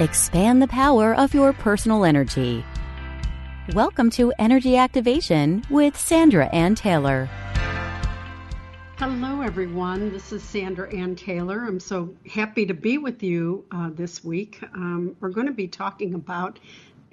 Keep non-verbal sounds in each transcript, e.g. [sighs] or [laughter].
Expand the power of your personal energy. Welcome to Energy Activation with Sandra Anne Taylor. Hello, everyone. This is Sandra Anne Taylor. I'm so happy to be with you uh, this week. Um, we're going to be talking about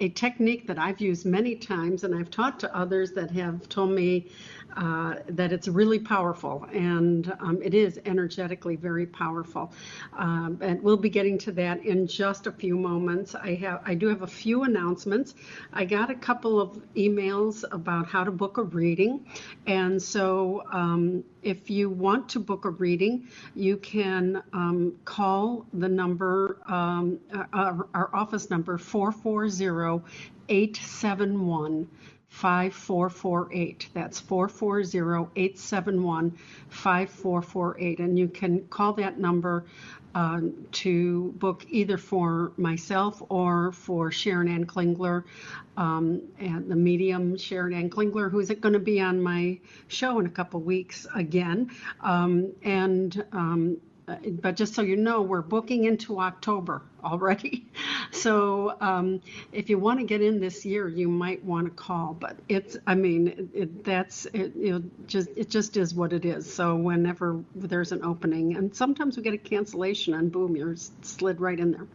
a technique that I've used many times, and I've taught to others that have told me uh, that it's really powerful, and um, it is energetically very powerful. Um, and we'll be getting to that in just a few moments. I have, I do have a few announcements. I got a couple of emails about how to book a reading, and so um, if you want to book a reading, you can um, call the number, um, our, our office number 440 871 5448. That's 440 871 5448. And you can call that number uh, to book either for myself or for Sharon Anne Klingler, um, and the medium Sharon Anne Klingler, who's going to be on my show in a couple weeks again. Um, and um, uh, but just so you know, we're booking into October already. [laughs] So um, if you want to get in this year, you might want to call. But it's, I mean, it, that's it. You know, just it just is what it is. So whenever there's an opening, and sometimes we get a cancellation, and boom, you're slid right in there.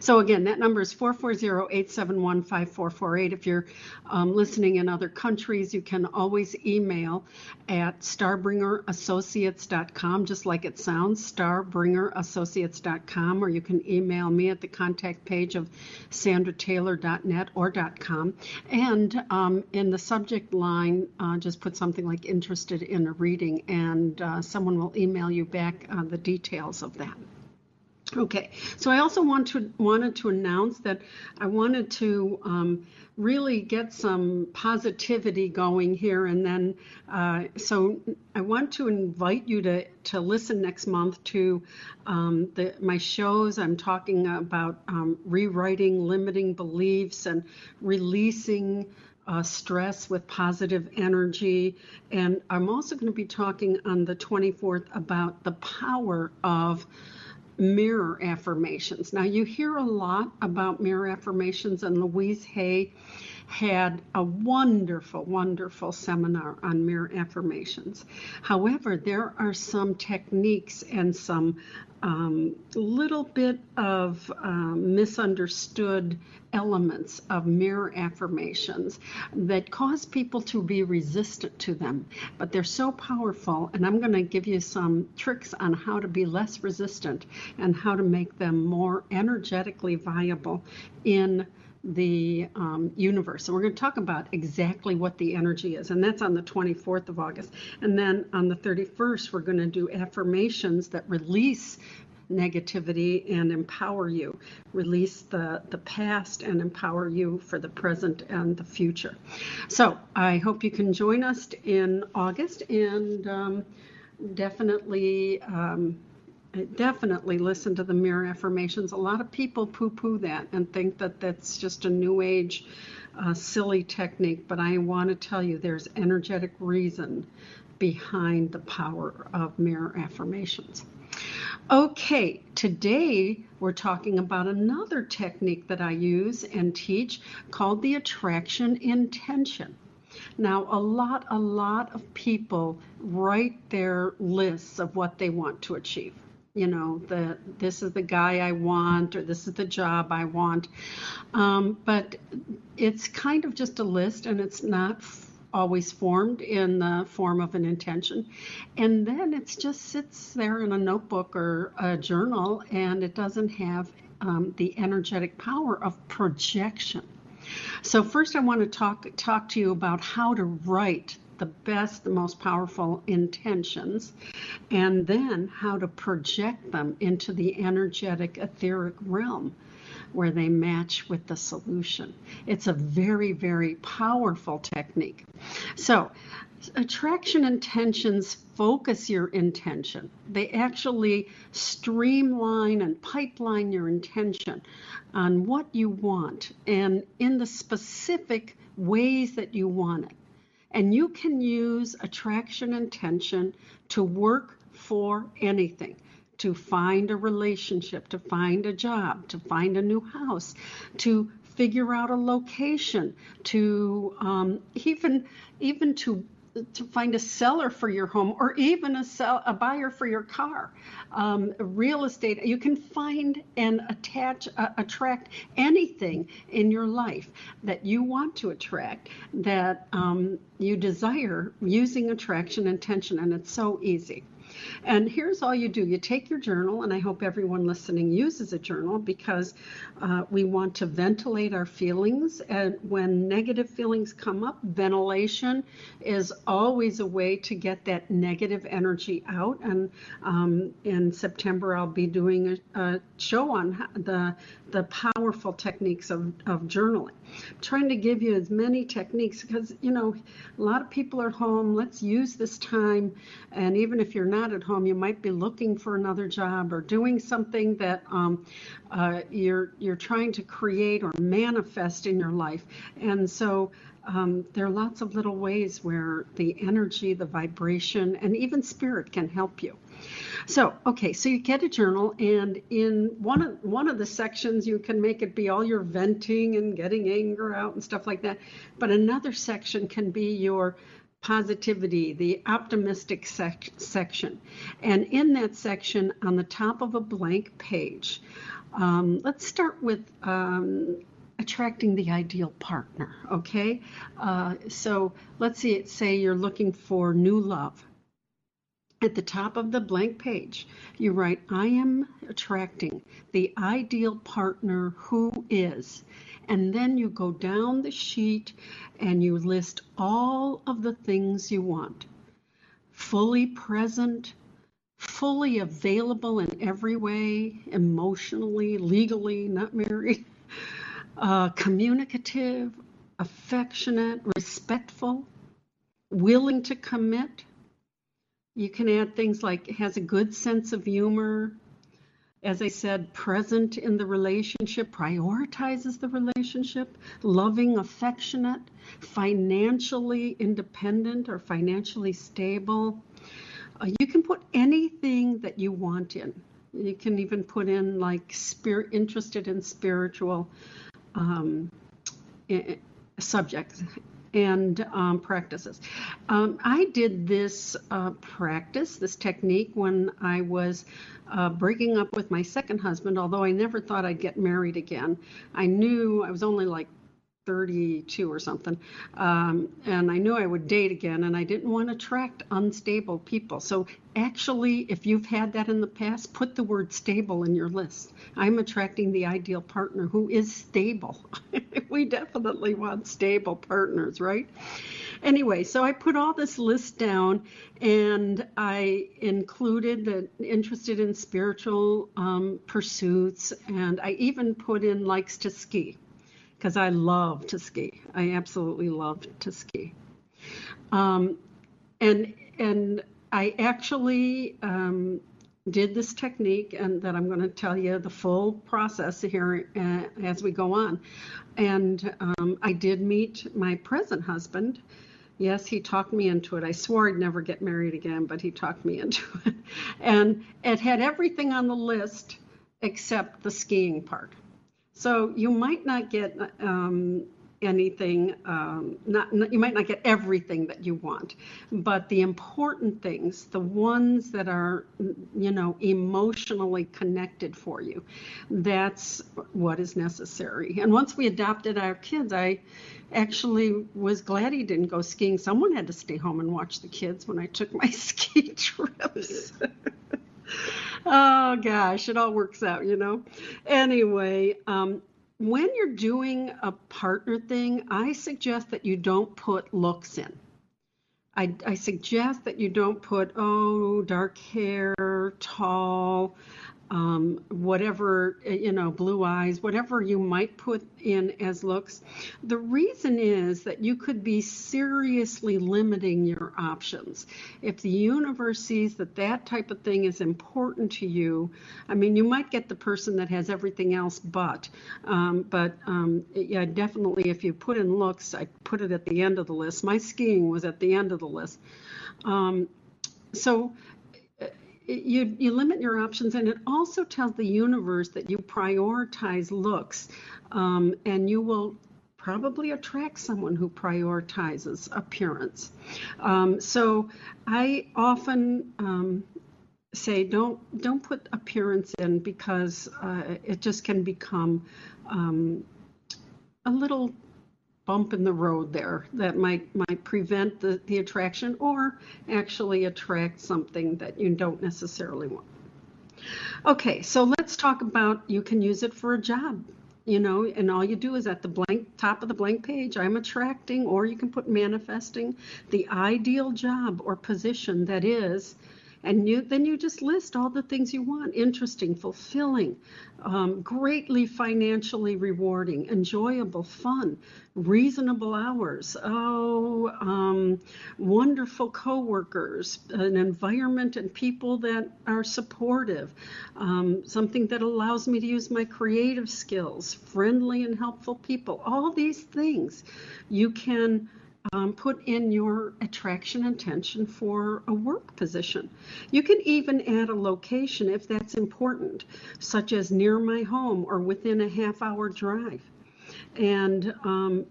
So again, that number is 440-871-5448. If you're um, listening in other countries, you can always email at starbringerassociates.com, just like it sounds, starbringerassociates.com, or you can email me at the contact page of sandrataylor.net or .com. And um, in the subject line, uh, just put something like interested in a reading, and uh, someone will email you back uh, the details of that. Okay, so I also want to wanted to announce that I wanted to um, really get some positivity going here, and then uh, so I want to invite you to to listen next month to um, the, my shows. I'm talking about um, rewriting limiting beliefs and releasing. Uh, stress with positive energy. And I'm also going to be talking on the 24th about the power of mirror affirmations. Now, you hear a lot about mirror affirmations, and Louise Hay had a wonderful, wonderful seminar on mirror affirmations. However, there are some techniques and some um, little bit of um, misunderstood elements of mirror affirmations that cause people to be resistant to them. But they're so powerful, and I'm going to give you some tricks on how to be less resistant and how to make them more energetically viable in the um, universe. And we're going to talk about exactly what the energy is, and that's on the 24th of August. And then on the 31st, we're going to do affirmations that release negativity and empower you release the the past and empower you for the present and the future so i hope you can join us in august and um, definitely um, definitely listen to the mirror affirmations. A lot of people poo poo that and think that that's just a new age uh, silly technique, but I want to tell you there's energetic reason behind the power of mirror affirmations. Okay, today we're talking about another technique that I use and teach called the attraction intention. Now, a lot, a lot of people write their lists of what they want to achieve you know, the this is the guy I want or this is the job I want. Um, but it's kind of just a list and it's not always formed in the form of an intention. And then it just sits there in a notebook or a journal and it doesn't have um, the energetic power of projection. So first I want to talk talk to you about how to write the best, the most powerful intentions, and then how to project them into the energetic etheric realm where they match with the solution. It's a very, very powerful technique. So, attraction intentions focus your intention. They actually streamline and pipeline your intention on what you want and in the specific ways that you want it. And you can use attraction intention to work for anything to find a relationship, to find a job, to find a new house, to figure out a location, to um, even even to to find a seller for your home or even a sell a buyer for your car um, real estate you can find and attach uh, attract anything in your life that you want to attract that um, you desire using attraction intention and it's so easy and here's all you do you take your journal, and I hope everyone listening uses a journal because uh, we want to ventilate our feelings. And when negative feelings come up, ventilation is always a way to get that negative energy out. And um, in September, I'll be doing a, a show on the the powerful techniques of, of journaling. I'm trying to give you as many techniques because, you know, a lot of people are home. Let's use this time. And even if you're not at home, you might be looking for another job or doing something that um, uh, you're, you're trying to create or manifest in your life. And so um, there are lots of little ways where the energy, the vibration, and even spirit can help you. So, okay, so you get a journal, and in one of one of the sections, you can make it be all your venting and getting anger out and stuff like that. But another section can be your positivity, the optimistic sec- section. And in that section, on the top of a blank page, um, let's start with um, attracting the ideal partner. Okay, uh, so let's see, it say you're looking for new love at the top of the blank page, you write, I am attracting the ideal partner who is. And then you go down the sheet and you list all of the things you want fully present, fully available in every way, emotionally, legally, not married, uh, communicative, affectionate, respectful, willing to commit you can add things like has a good sense of humor. As I said, present in the relationship, prioritizes the relationship, loving, affectionate, financially independent or financially stable. Uh, you can put anything that you want in. You can even put in like spirit, interested in spiritual um, subjects and um, practices. Um, I did this uh, practice, this technique, when I was uh, breaking up with my second husband, although I never thought I'd get married again. I knew I was only like 32 or something. Um, and I knew I would date again, and I didn't want to attract unstable people. So, actually, if you've had that in the past, put the word stable in your list. I'm attracting the ideal partner who is stable. [laughs] we definitely want stable partners, right? Anyway, so I put all this list down and I included the interested in spiritual um, pursuits, and I even put in likes to ski because I love to ski. I absolutely love to ski. Um, and and I actually um, did this technique, and that I'm going to tell you the full process here uh, as we go on. And um, I did meet my present husband. Yes, he talked me into it. I swore I'd never get married again, but he talked me into it. [laughs] And it had everything on the list except the skiing part. So you might not get um, anything um, not, not, you might not get everything that you want but the important things the ones that are you know emotionally connected for you that's what is necessary. And once we adopted our kids i actually was glad he didn't go skiing. Someone had to stay home and watch the kids when i took my [laughs] ski trips [laughs] oh gosh it all works out you know anyway um, when you're doing a partner thing, I suggest that you don't put looks in. I, I, suggest that you don't put, oh, dark hair, tall, um, whatever, you know, blue eyes, whatever you might put in as looks. The reason is that you could be seriously limiting your options. If the universe sees that that type of thing is important to you, I mean, you might get the person that has everything else but, um, but um, yeah, definitely if you put in looks, I put it at the end of the list. My skiing was at the end of the list. Um, you, you limit your options and it also tells the universe that you prioritize looks um, and you will probably attract someone who prioritizes appearance. Um, so I often um, say don't don't put appearance in because uh, it just can become um, a little bump in the road there that might might prevent the, the attraction or actually attract something that you don't necessarily want. Okay, so let's talk about you can use it for a job. You know, and all you do is at the blank top of the blank page, I'm attracting, or you can put manifesting the ideal job or position that is and you then you just list all the things you want. Interesting fulfilling um, greatly financially rewarding enjoyable fun reasonable hours. Oh um, wonderful coworkers an environment and people that are supportive um, something that allows me to use my creative skills friendly and helpful people. All these things you can um, put in your attraction intention for a work position. You can even add a location if that's important, such as near my home or within a half hour drive. And um,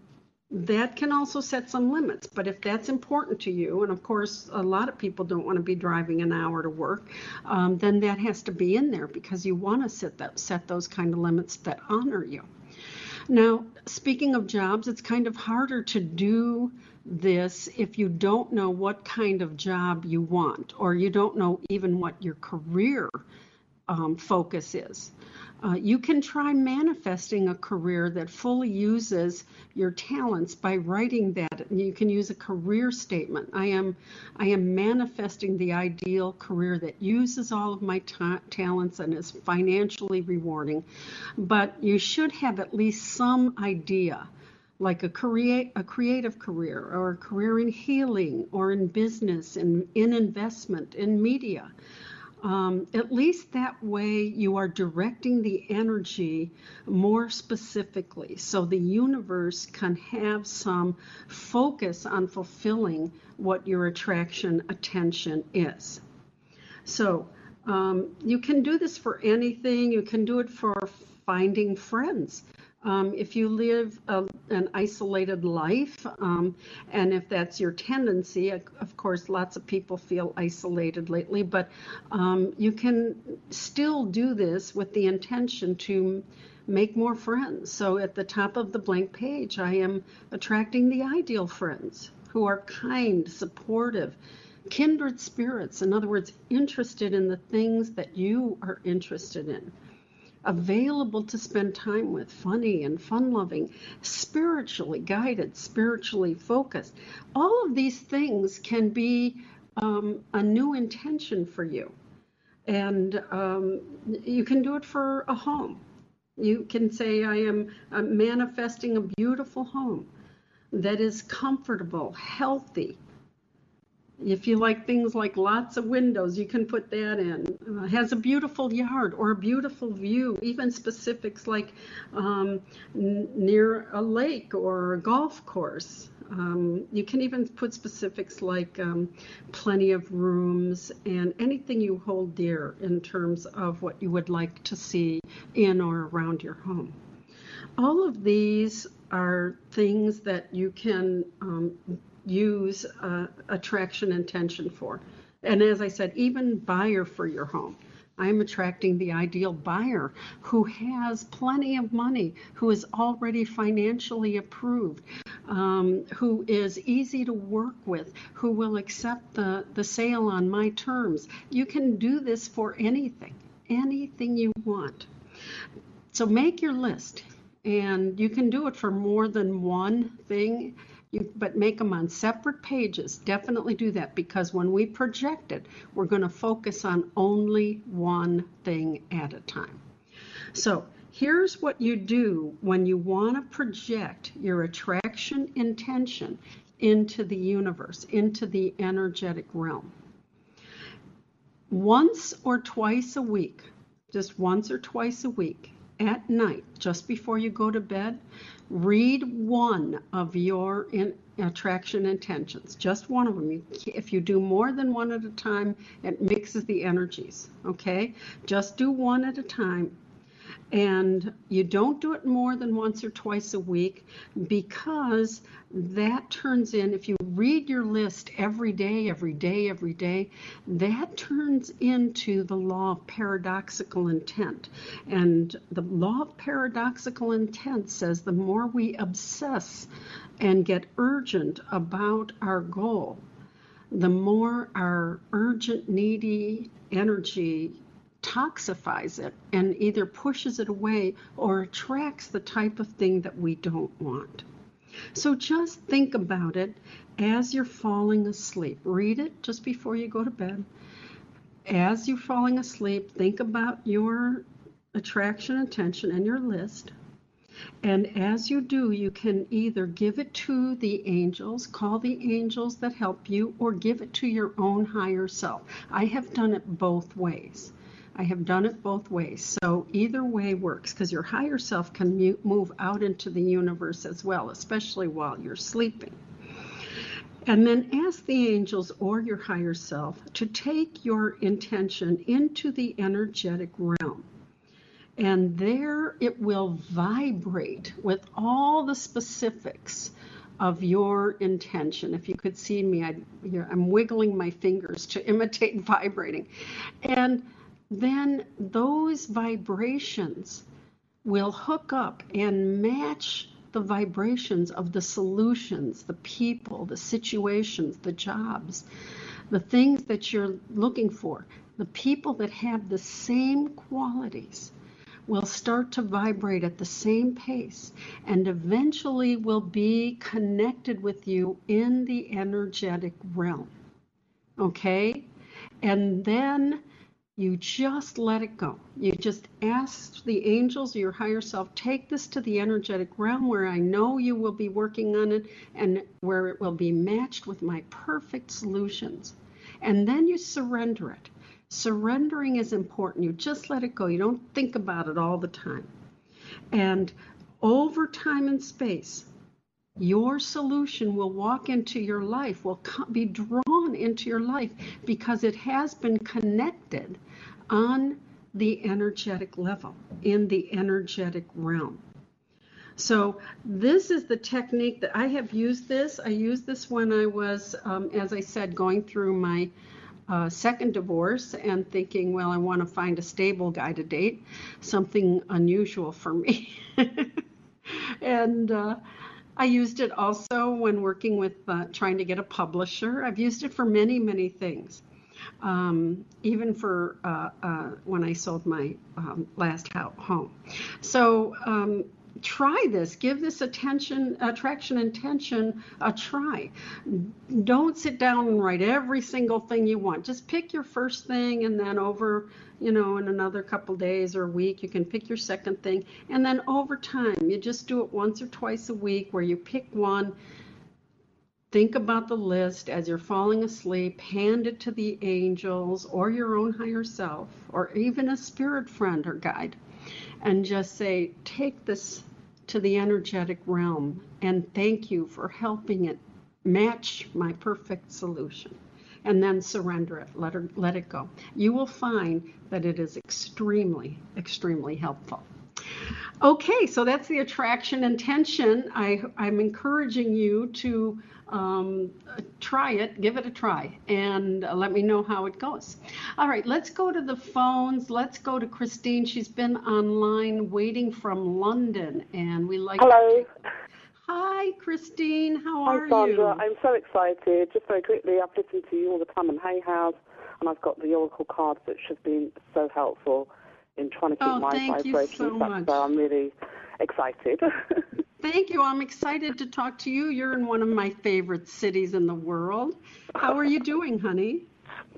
that can also set some limits. But if that's important to you, and of course, a lot of people don't want to be driving an hour to work, um, then that has to be in there because you want to set that set those kind of limits that honor you. Now, speaking of jobs, it's kind of harder to do this if you don't know what kind of job you want or you don't know even what your career um, focus is. Uh, you can try manifesting a career that fully uses your talents by writing that. You can use a career statement. I am, I am manifesting the ideal career that uses all of my ta- talents and is financially rewarding. But you should have at least some idea like a create a creative career or a career in healing or in business and in investment in media um, at least that way you are directing the energy more specifically so the universe can have some focus on fulfilling what your attraction attention is. So um, you can do this for anything. You can do it for finding friends. Um, if you live a, an isolated life, um, and if that's your tendency, of course, lots of people feel isolated lately, but um, you can still do this with the intention to make more friends. So at the top of the blank page, I am attracting the ideal friends who are kind, supportive, kindred spirits. In other words, interested in the things that you are interested in available to spend time with, funny and fun loving, spiritually guided, spiritually focused. All of these things can be um, a new intention for you. And um, you can do it for a home. You can say, I am manifesting a beautiful home that is comfortable, healthy, if you like things like lots of windows, you can put that in. Uh, has a beautiful yard or a beautiful view, even specifics like um, near a lake or a golf course. Um, you can even put specifics like um, plenty of rooms and anything you hold dear in terms of what you would like to see in or around your home. All of these are things that you can um, use uh, attraction intention for. And as I said, even buyer for your home. I'm attracting the ideal buyer who has plenty of money, who is already financially approved, um, who is easy to work with, who will accept the, the sale on my terms. You can do this for anything, anything you want. So make your list, and you can do it for more than one thing you, but make them on separate pages. Definitely do that because when we project it, we're going to focus on only one thing at a time. So here's what you do when you want to project your attraction intention into the universe, into the energetic realm. Once or twice a week, just once or twice a week, at night, just before you go to bed, read one of your in, attraction intentions, just one of them. If you do more than one at a time, it mixes the energies. Okay, just do one at a time and you don't do it more than once or twice a week because that turns in, if you read your list every day, every day, every day, that turns into the law of paradoxical intent. And the law of paradoxical intent says the more we obsess and get urgent about our goal, the more our urgent, needy energy toxifies it and either pushes it away or attracts the type of thing that we don't want. So just think about it as you're falling asleep. Read it just before you go to bed. As you're falling asleep, think about your attraction attention, and your list. And as you do, you can either give it to the angels, call the angels that help you, or give it to your own higher self. I have done it both ways. I have done it both ways. So either way works because your higher self can move out into the universe as well, especially while you're sleeping. And then ask the angels or your higher self to take your intention into the energetic realm. And there it will vibrate with all the specifics of your intention. If you could see me, I, am wiggling my fingers to [laughs] imitate vibrating. And then those vibrations will hook up and match the vibrations of the solutions, the people, the situations, the jobs, the things that you're looking for. The people that have the same qualities will start to vibrate at the same pace and eventually will be connected with you in the energetic realm. Okay? And then you just let it go. You just ask the angels your higher self, take this to the energetic realm where I know you will be working on it and where it will be matched with my perfect solutions. And then you surrender it. Surrendering is important. You just let it go. You don't think about it all the time. And over time and space, your solution will walk into your life, will be drawn into your life because it has been connected on the energetic level, in the energetic realm. So this is the technique that I have used this. I used this when I was, um, as I said, going through my uh, second divorce and thinking, well, I want to find a stable guy to date, something unusual for me. [laughs] and uh, I used it also when working with uh, trying to get a publisher. I've used it for many, many things. Um, even for uh, uh, when I sold my um, last home. So um, try this. Give this attention, attraction intention a try. Don't sit down and write every single thing you want. Just pick your first thing and then over, you know, in another couple days or a week, you can pick your second thing. And then over time, you just do it once or twice a week where you pick one. Think about the list as you're falling asleep, hand it to the angels or your own higher self or even a spirit friend or guide and just say, take this to the energetic realm and thank you for helping it match my perfect solution. And then surrender it, let, her, let it go. You will find that it is extremely, extremely helpful. Okay, so that's the attraction intention. I, I'm encouraging you to um, try it, give it a try, and uh, let me know how it goes. All right, let's go to the phones. Let's go to Christine. She's been online waiting from London, and we like. Hello. Hi, Christine. How Hi, are Sandra. you? I'm so excited. Just very quickly, I've listened to you all the time on Hay House, and I've got the Oracle cards, which has been so helpful in trying to keep Oh, my thank you vibrations so up. much. So I'm really excited. [laughs] Thank you. I'm excited to talk to you. You're in one of my favorite cities in the world. How are you doing, honey?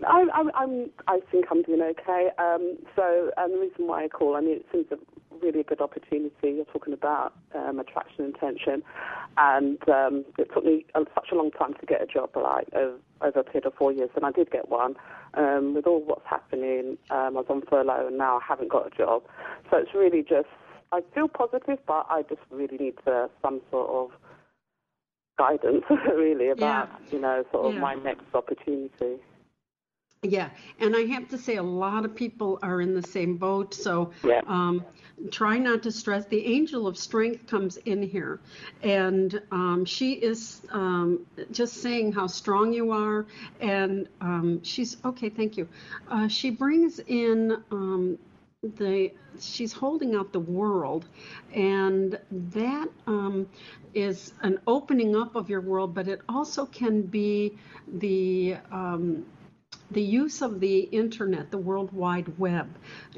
I, I'm, I'm, I think I'm doing okay. Um, so, and the reason why I call, I mean, it seems a really a good opportunity. You're talking about um, attraction intention, and um, it took me uh, such a long time to get a job, like over, over a period of four years, and I did get one. Um, with all what's happening, um, I was on furlough, and now I haven't got a job. So it's really just, I feel positive, but I just really need uh, some sort of guidance, [laughs] really, about you know, sort of Yeah. my next opportunity. Yeah, and I have to say a lot of people are in the same boat. So Yeah. um, try not to stress. The angel of strength comes in here, and um, she is um, just saying how strong you are. And um, she's okay. Thank you. Uh, she brings in. Um, the she's holding out the world and that um, is an opening up of your world but it also can be the um, the use of the internet, the World Wide Web,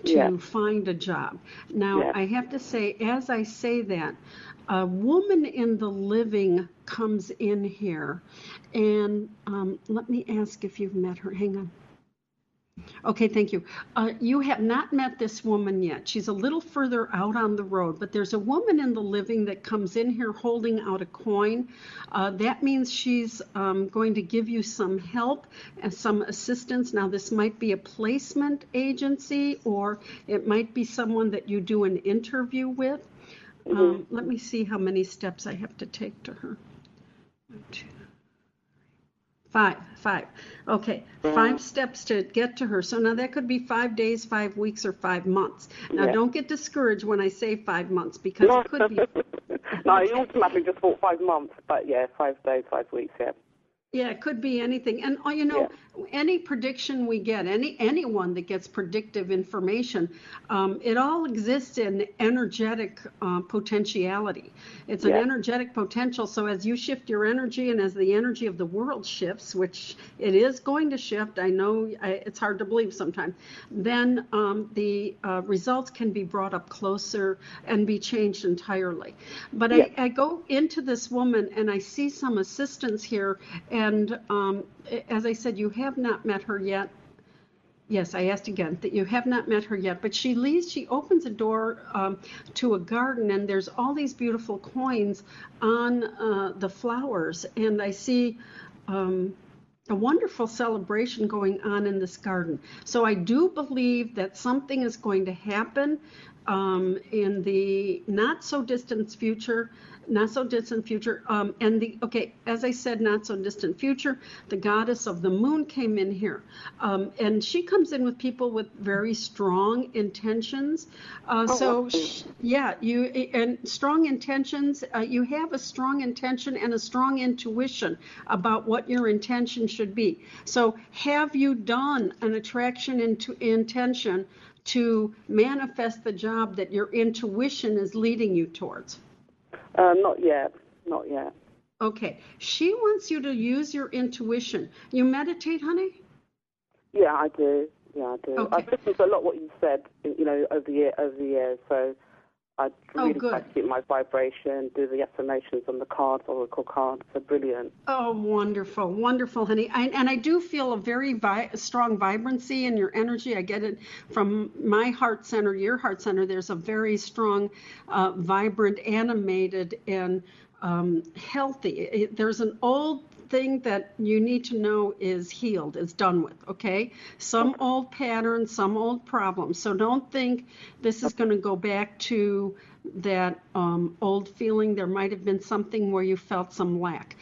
to Yeah. find a job. Now, Yeah. I have to say, as I say that, a woman in the living comes in here. And um, let me ask if you've met her. Hang on. Okay, thank you. Uh, you have not met this woman yet. She's a little further out on the road, but there's a woman in the living that comes in here holding out a coin. Uh, that means she's um, going to give you some help and some assistance. Now, this might be a placement agency or it might be someone that you do an interview with. Um, let me see how many steps I have to take to her. One, two, Five, five. Okay, five steps to get to her. So now that could be five days, five weeks, or five months. Now Yeah. don't get discouraged when I say five months because it could be. no, [laughs] I automatically just thought five months, but yeah, five days, five weeks, yeah. Yeah, it could be anything. And oh, you know, any prediction we get, any anyone that gets predictive information, um, it all exists in energetic uh, potentiality. It's an energetic potential. So as you shift your energy, and as the energy of the world shifts, which it is going to shift, I know I, it's hard to believe sometimes. Then um, the uh, results can be brought up closer and be changed entirely. But Yeah. I, I go into this woman and I see some assistance here. And um, as I said, you have not met her yet. Yes, I asked again that you have not met her yet, but she leaves, she opens a door um, to a garden, and there's all these beautiful coins on uh, the flowers. And I see um, a wonderful celebration going on in this garden. So I do believe that something is going to happen um, in the not so distant future. Not so distant future. Um, and the, okay, as I said, not so distant future, the goddess of the moon came in here. Um, and she comes in with people with very strong intentions. Uh, so, sh- yeah, you, and strong intentions, uh, you have a strong intention and a strong intuition about what your intention should be. So, have you done an attraction into intention to manifest the job that your intuition is leading you towards? Uh, not yet, not yet. Okay, she wants you to use your intuition. You meditate, honey? Yeah, I do. Yeah, I do. Okay. I've listened to a lot what you said, you know, over the year, over the years. So I Oh, really good. try to keep my vibration, do the affirmations on the cards, oracle cards. They're brilliant. Oh, wonderful, wonderful, honey. I, and I do feel a very vi- strong vibrancy in your energy. I get it from my heart center, your heart center. There's a very strong, uh, vibrant, animated, and um, healthy. It- there's an old thing that you need to know is healed, is done with, okay? Some old patterns, some old problems. So don't think this is going to go back to that um, old feeling. There might have been something where you felt some lack.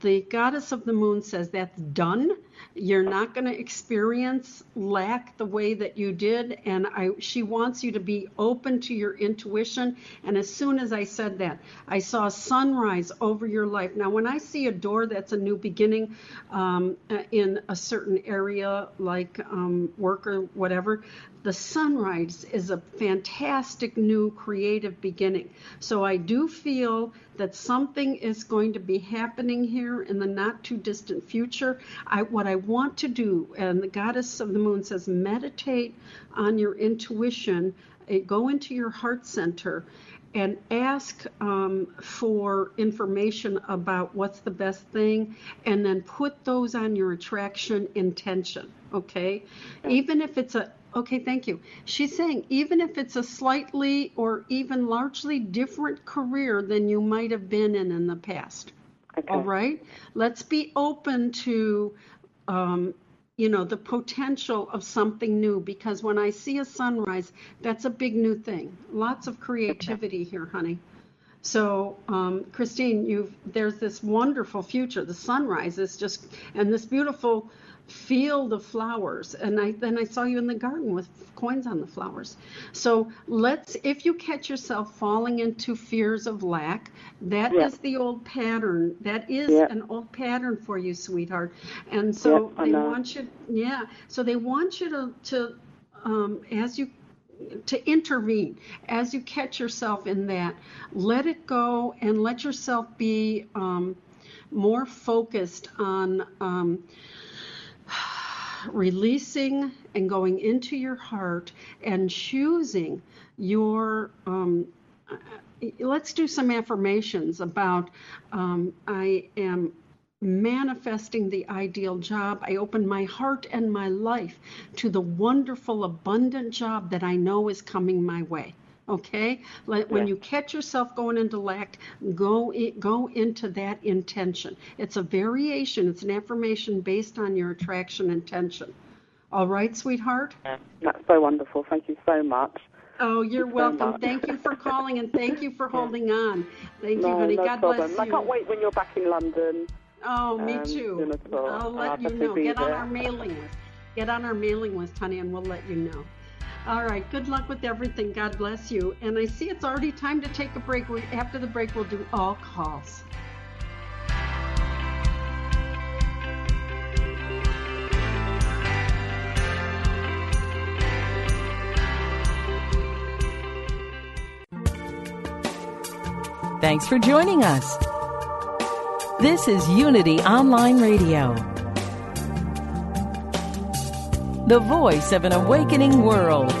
The goddess of the moon says that's done. You're not going to experience lack the way that you did. And I, she wants you to be open to your intuition. And as soon as I said that, I saw sunrise over your life. Now, when I see a door that's a new beginning um, in a certain area, like um, work or whatever, the sunrise is a fantastic new creative beginning. So I do feel that something is going to be happening here in the not too distant future. I, what I want to do, and the goddess of the moon says, meditate on your intuition, eh, go into your heart center and ask um, for information about what's the best thing and then put those on your attraction intention okay even if it's a Okay, thank you. She's saying even if it's a slightly or even largely different career than you might have been in in the past. Okay. All right? Let's be open to um, you know, the potential of something new because when I see a sunrise, that's a big new thing. Lots of creativity here, honey. So, um, Christine, you've there's this wonderful future. The sunrise is just and this beautiful field of flowers and I then I saw you in the garden with coins on the flowers. So let's if you catch yourself falling into fears of lack, that is the old pattern. That is an old pattern for you, sweetheart. And so they want you yeah, so they want you to to um, as you to intervene. As you catch yourself in that let it go and let yourself be um, more focused on um, [sighs] releasing and going into your heart and choosing your um, uh, let's do some affirmations about um, i am manifesting the ideal job. I open my heart and my life to the wonderful abundant job that i know is coming my way okay? Let, when you catch yourself going into lack go i- go into that intention. It's a variation. It's an affirmation based on your attraction intention. All right sweetheart? That's so wonderful. Thank you so much. oh you're so welcome. much. thank you for calling and thank you for [laughs] holding on. Thank you No, honey. no god problem. bless I you. can't wait when you're back in London. Oh, me um, too. soon as. I'll I'll let you know. be Get on our mailing list. Get on our mailing list, honey, and we'll let you know. All right. Good luck with everything. God bless you. And I see it's already time to take a break. We, after the break, we'll do all calls. Thanks for joining us. This is Unity Online Radio, the voice of an awakening world.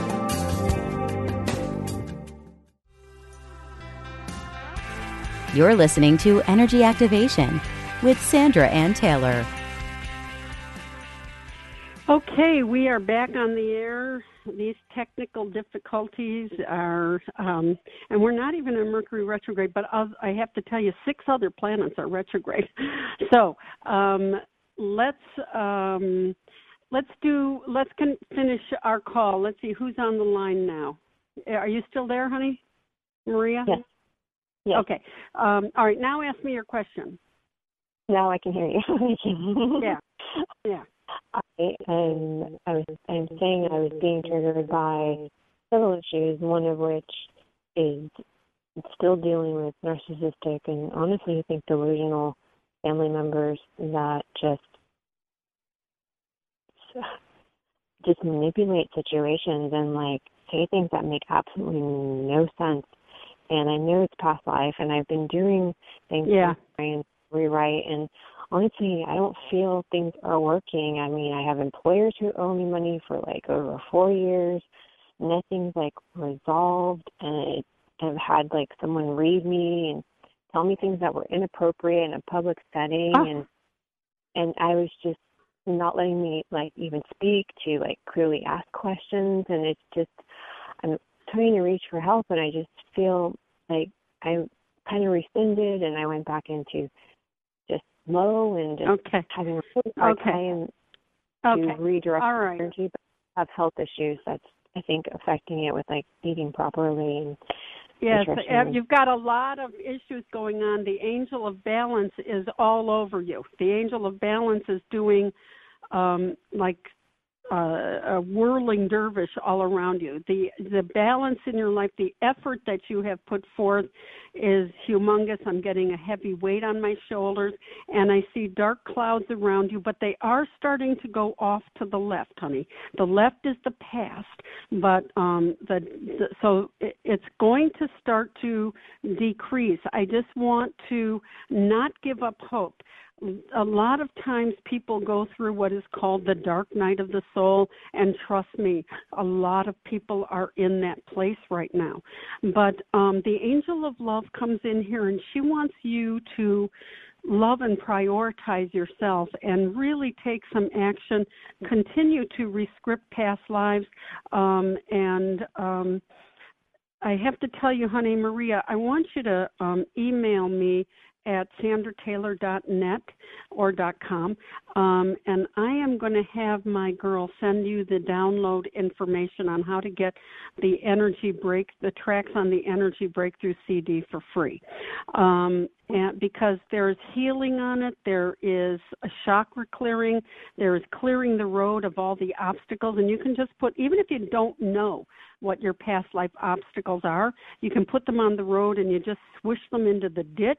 You're listening to Energy Activation with Sandra Anne Taylor. Okay, we are back on the air. These technical difficulties are, um, and we're not even in Mercury retrograde, but I have to tell you, six other planets are retrograde. [laughs] So um, let's um, let's do let's con- finish our call. Let's see who's on the line now. Are you still there, honey, Maria? Yes. Yes. Okay. Um, all right. Now ask me your question. Now I can hear you. [laughs] Yeah. Yeah. I am. I was. I'm saying I was being triggered by several issues. One of which is still dealing with narcissistic and honestly, I think delusional family members that just [sighs] just manipulate situations and like say things that make absolutely no sense. And I know it's past life, and I've been doing things Yeah. to try and rewrite and honestly, I don't feel things are working. I mean, I have employers who owe me money for like over four years. Nothing's like resolved, and I've had like someone read me and tell me things that were inappropriate in a public setting, Oh. and and I was just not letting me like even speak to like clearly ask questions, and it's just I'm trying to reach for help, and I just feel like I'm kind of rescinded, and I went back into low and just Okay. having a really hard Okay. time Okay. to redirect All right. energy, but have health issues that's I think affecting it with like eating properly and Yes, uh, you've got a lot of issues going on. The angel of balance is all over you. The angel of balance is doing um, like uh, a whirling dervish all around you. The the balance in your life, the effort that you have put forth is humongous. I'm getting a heavy weight on my shoulders and I see dark clouds around you, but they are starting to go off to the left, honey. The left is the past, but um the, the so it, it's going to start to decrease. I just want to not give up hope a lot of times people go through what is called the dark night of the soul and trust me a lot of people are in that place right now. But um the angel of love comes in here and she wants you to love and prioritize yourself and really take some action continue to rescript past lives um and um I have to tell you, honey Maria, I want you to um, email me at sandrataylor.net or .com, um, and I am going to have my girl send you the download information on how to get the energy break, the tracks on the energy breakthrough CD for free. Um, and because there's healing on it, there is a chakra clearing, there is clearing the road of all the obstacles, and you can just put even if you don't know what your past life obstacles are. You can put them on the road and you just swish them into the ditch,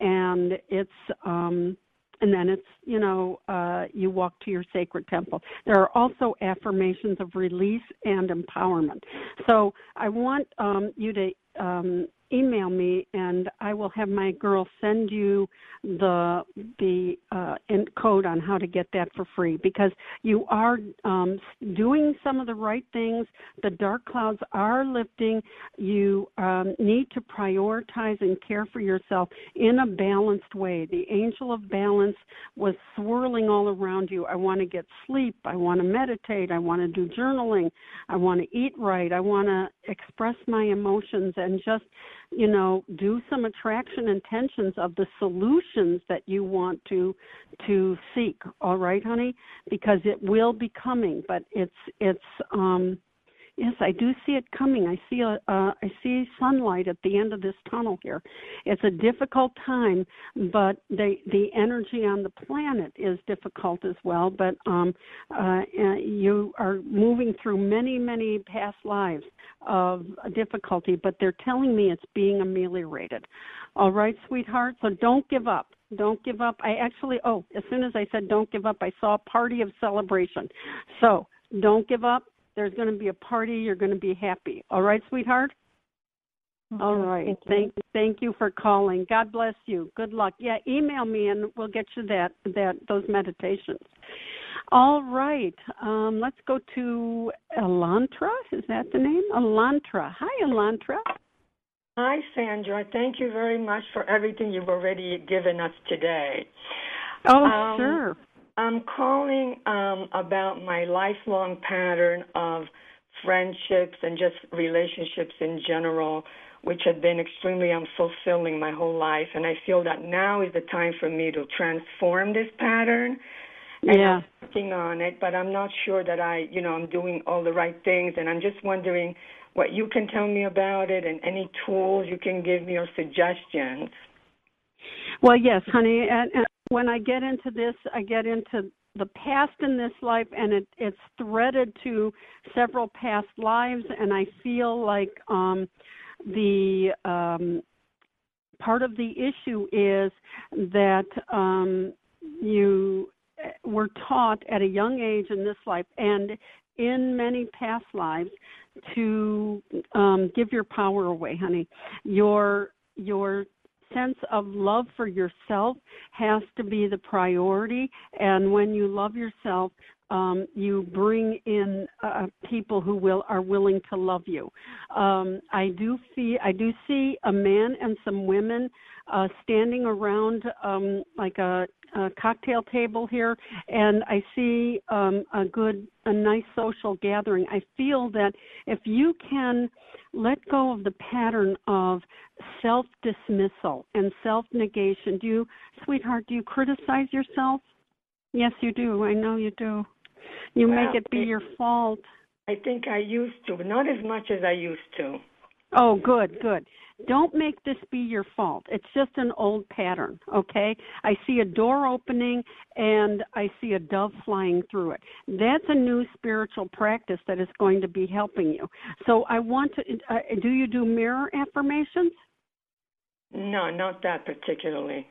and it's um, and then it's you know uh, you walk to your sacred temple. There are also affirmations of release and empowerment. So I want um, you to um, email me and I will have my girl send you the the uh, code on how to get that for free because you are um, doing some of the right things. The dark clouds are lifting. You um, need to prioritize and care for yourself in a balanced way. The angel of balance was swirling all around you. I want to get sleep. I want to meditate. I want to do journaling. I want to eat right. I want to express my emotions and just you know do some attraction intentions of the solutions that you want to to seek. All right honey? Because it will be coming but it's it's um Yes, I do see it coming. I see a uh, I see sunlight at the end of this tunnel here. It's a difficult time, but the the energy on the planet is difficult as well. But um, uh, you are moving through many many past lives of difficulty, but they're telling me it's being ameliorated. All right, sweetheart. So don't give up. Don't give up. I actually, oh, as soon as I said don't give up, I saw a party of celebration. So don't give up there's going to be a party. You're going to be happy. All right, sweetheart? Mm-hmm. All right. Thank you. Thank, thank you for calling. God bless you. Good luck. Yeah, email me and we'll get you that that those meditations. All right. Um, let's go to Elantra. Is that the name? Elantra. Hi, Elantra. Hi, Sandra. Thank you very much for everything you've already given us today. Oh, um, sure. I'm calling um, about my lifelong pattern of friendships and just relationships in general, which have been extremely unfulfilling my whole life. And I feel that now is the time for me to transform this pattern. And yeah. I'm working on it, but I'm not sure that I, you know, I'm doing all the right things. And I'm just wondering what you can tell me about it and any tools you can give me or suggestions. Well, yes, honey, and, and when I get into this, I get into the past in this life and it it's threaded to several past lives and I feel like um the um part of the issue is that um you were taught at a young age in this life and in many past lives to um give your power away honey. Your your sense of love for yourself has to be the priority. And when you love yourself, um, you bring in uh, people who will are willing to love you. Um, I do see I do see a man and some women uh, standing around um, like a, a cocktail table here, and I see um, a good a nice social gathering. I feel that if you can let go of the pattern of self dismissal and self negation. Do you, sweetheart, do you criticize yourself? Yes, you do. I know you do. You well, make it be it, your fault. I think I used to, but not as much as I used to. Oh, good, good. Don't make this be your fault. It's just an old pattern, okay? I see a door opening and I see a dove flying through it. That's a new spiritual practice that is going to be helping you. So I want to uh, do you do mirror affirmations? No, not that particularly.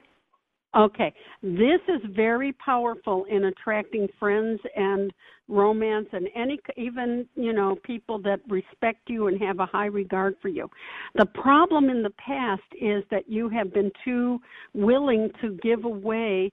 Okay, this is very powerful in attracting friends and romance and any even you know people that respect you and have a high regard for you. The problem in the past is that you have been too willing to give away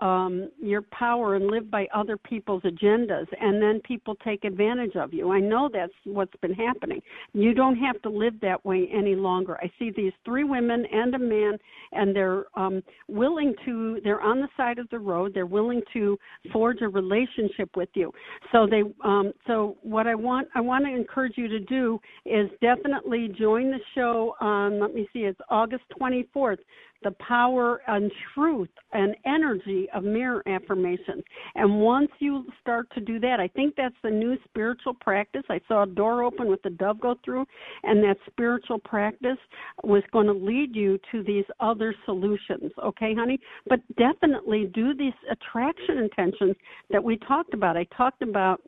um, your power and live by other people's agendas, and then people take advantage of you. I know that's what's been happening. You don't have to live that way any longer. I see these three women and a man, and they're um, willing to. They're on the side of the road. They're willing to forge a relationship with you. So they. Um, so what I want, I want to encourage you to do is definitely join the show on. Let me see. It's August 24th the power and truth and energy of mirror affirmations. And once you start to do that, I think that's the new spiritual practice. I saw a door open with the dove go through, and that spiritual practice was going to lead you to these other solutions. Okay, honey? But definitely do these attraction intentions that we talked about. I talked about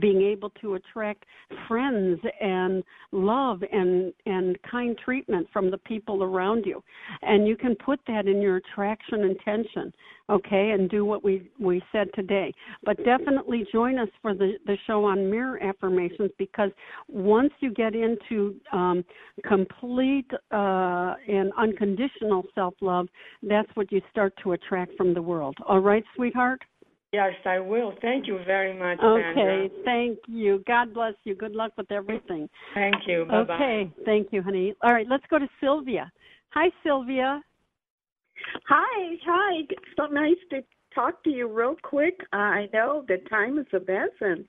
being able to attract friends and love and and kind treatment from the people around you. And you can put that in your attraction intention okay and do what we we said today. But definitely join us for the the show on mirror affirmations because once you get into um complete uh and unconditional self love that's what you start to attract from the world. All right sweetheart Yes, I will. Thank you very much, Okay, Sandra. thank you. God bless you. Good luck with everything. Thank you. Bye-bye. Okay, thank you, honey. All right, let's go to Sylvia. Hi, Sylvia. Hi, hi. So nice to talk to you real quick. Uh, I know the time is of essence,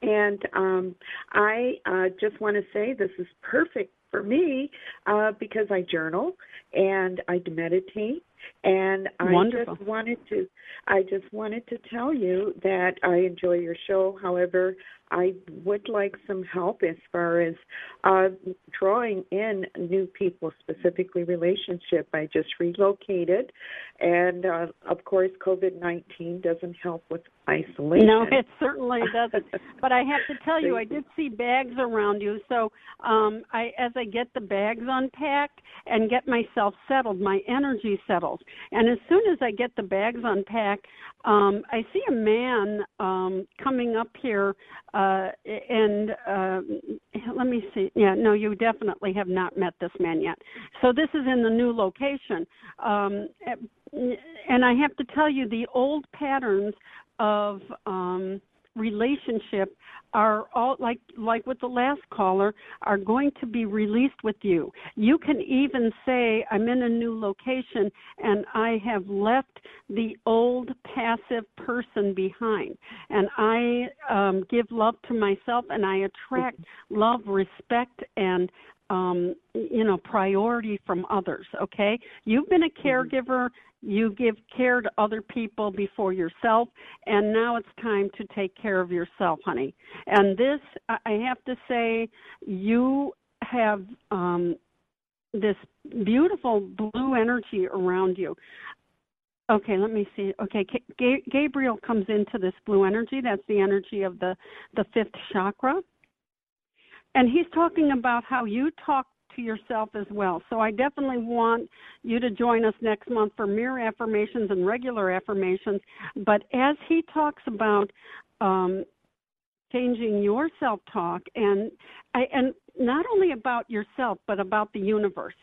and um, I uh, just want to say this is perfect for me uh, because I journal and I meditate and I Wonderful. just wanted to I just wanted to tell you that I enjoy your show. However, I would like some help as far as uh, drawing in new people, specifically relationship. I just relocated, and uh, of course, COVID nineteen doesn't help with isolation. No, it certainly doesn't. [laughs] but I have to tell you, I did see bags around you. So, um, I as I get the bags unpacked and get myself settled, my energy And as soon as I get the bags unpacked, um, I see a man um, coming up here, uh, and uh, let me see. Yeah, no, you definitely have not met this man yet. So this is in the new location. Um, and I have to tell you, the old patterns of um, relationship are all like like with the last caller are going to be released with you. You can even say i'm in a new location and i have left the old passive person behind. And i um give love to myself and i attract [laughs] love respect and um you know priority from others okay? You've been a caregiver. You give care to other people before yourself and now it's time to take care of yourself honey. And this i have to say you have um this beautiful blue energy around you. Okay let me see. Okay G- gabriel comes into this blue energy. That's the energy of the the fifth chakra and he's talking about how you talk to yourself as well. So I definitely want you to join us next month for mirror affirmations and regular affirmations. But as he talks about um, changing your self talk and and not only about yourself but about the universe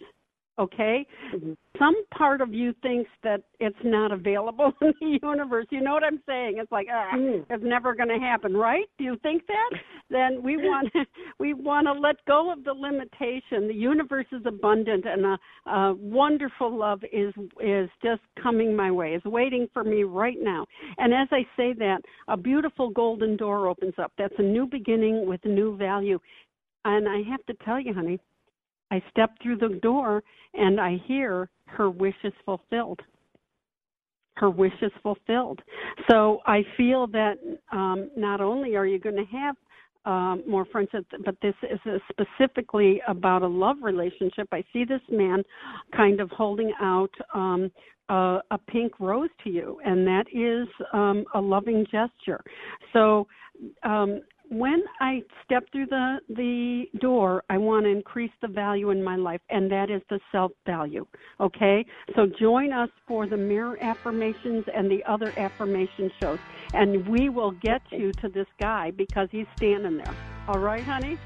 okay? Mm-hmm. some part of you thinks that it's not available [laughs] in the universe. You know what i'm saying? It's like ah, mm. it's never going to happen right? Do you think that? Then we [laughs] want [laughs] we want to let go of the limitation. The universe is abundant and a, a wonderful love is is just coming my way is waiting for me right now. And as i say that a beautiful golden door opens up. That's a new beginning with new value. And i have to tell you honey I step through the door and I hear her wish is fulfilled. Her wish is fulfilled. So I feel that um, not only are you going to have um, more friendship, but this is specifically about a love relationship. I see this man kind of holding out um, a, a pink rose to you, and that is um, a loving gesture. So um, when I step through the the door, I want to increase the value in my life, and that is the self value. Okay, so join us for the mirror affirmations and the other affirmation shows, and we will get you to this guy because he's standing there. All right, honey.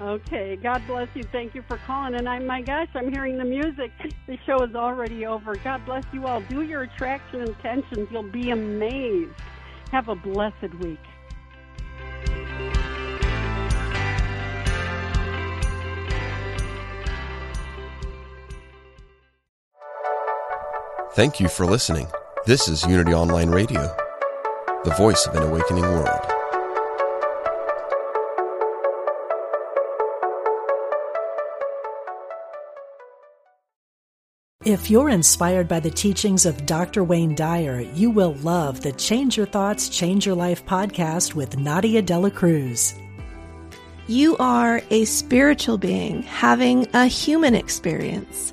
Okay, God bless you. Thank you for calling. And I'm my gosh, I'm hearing the music. [laughs] The show is already over. God bless you all. Do your attraction intentions. You'll be amazed. Have a blessed week. Thank you for listening. This is Unity Online Radio, the voice of an awakening world. If you're inspired by the teachings of Dr. Wayne Dyer, you will love the Change Your Thoughts, Change Your Life podcast with Nadia Dela Cruz. You are a spiritual being having a human experience.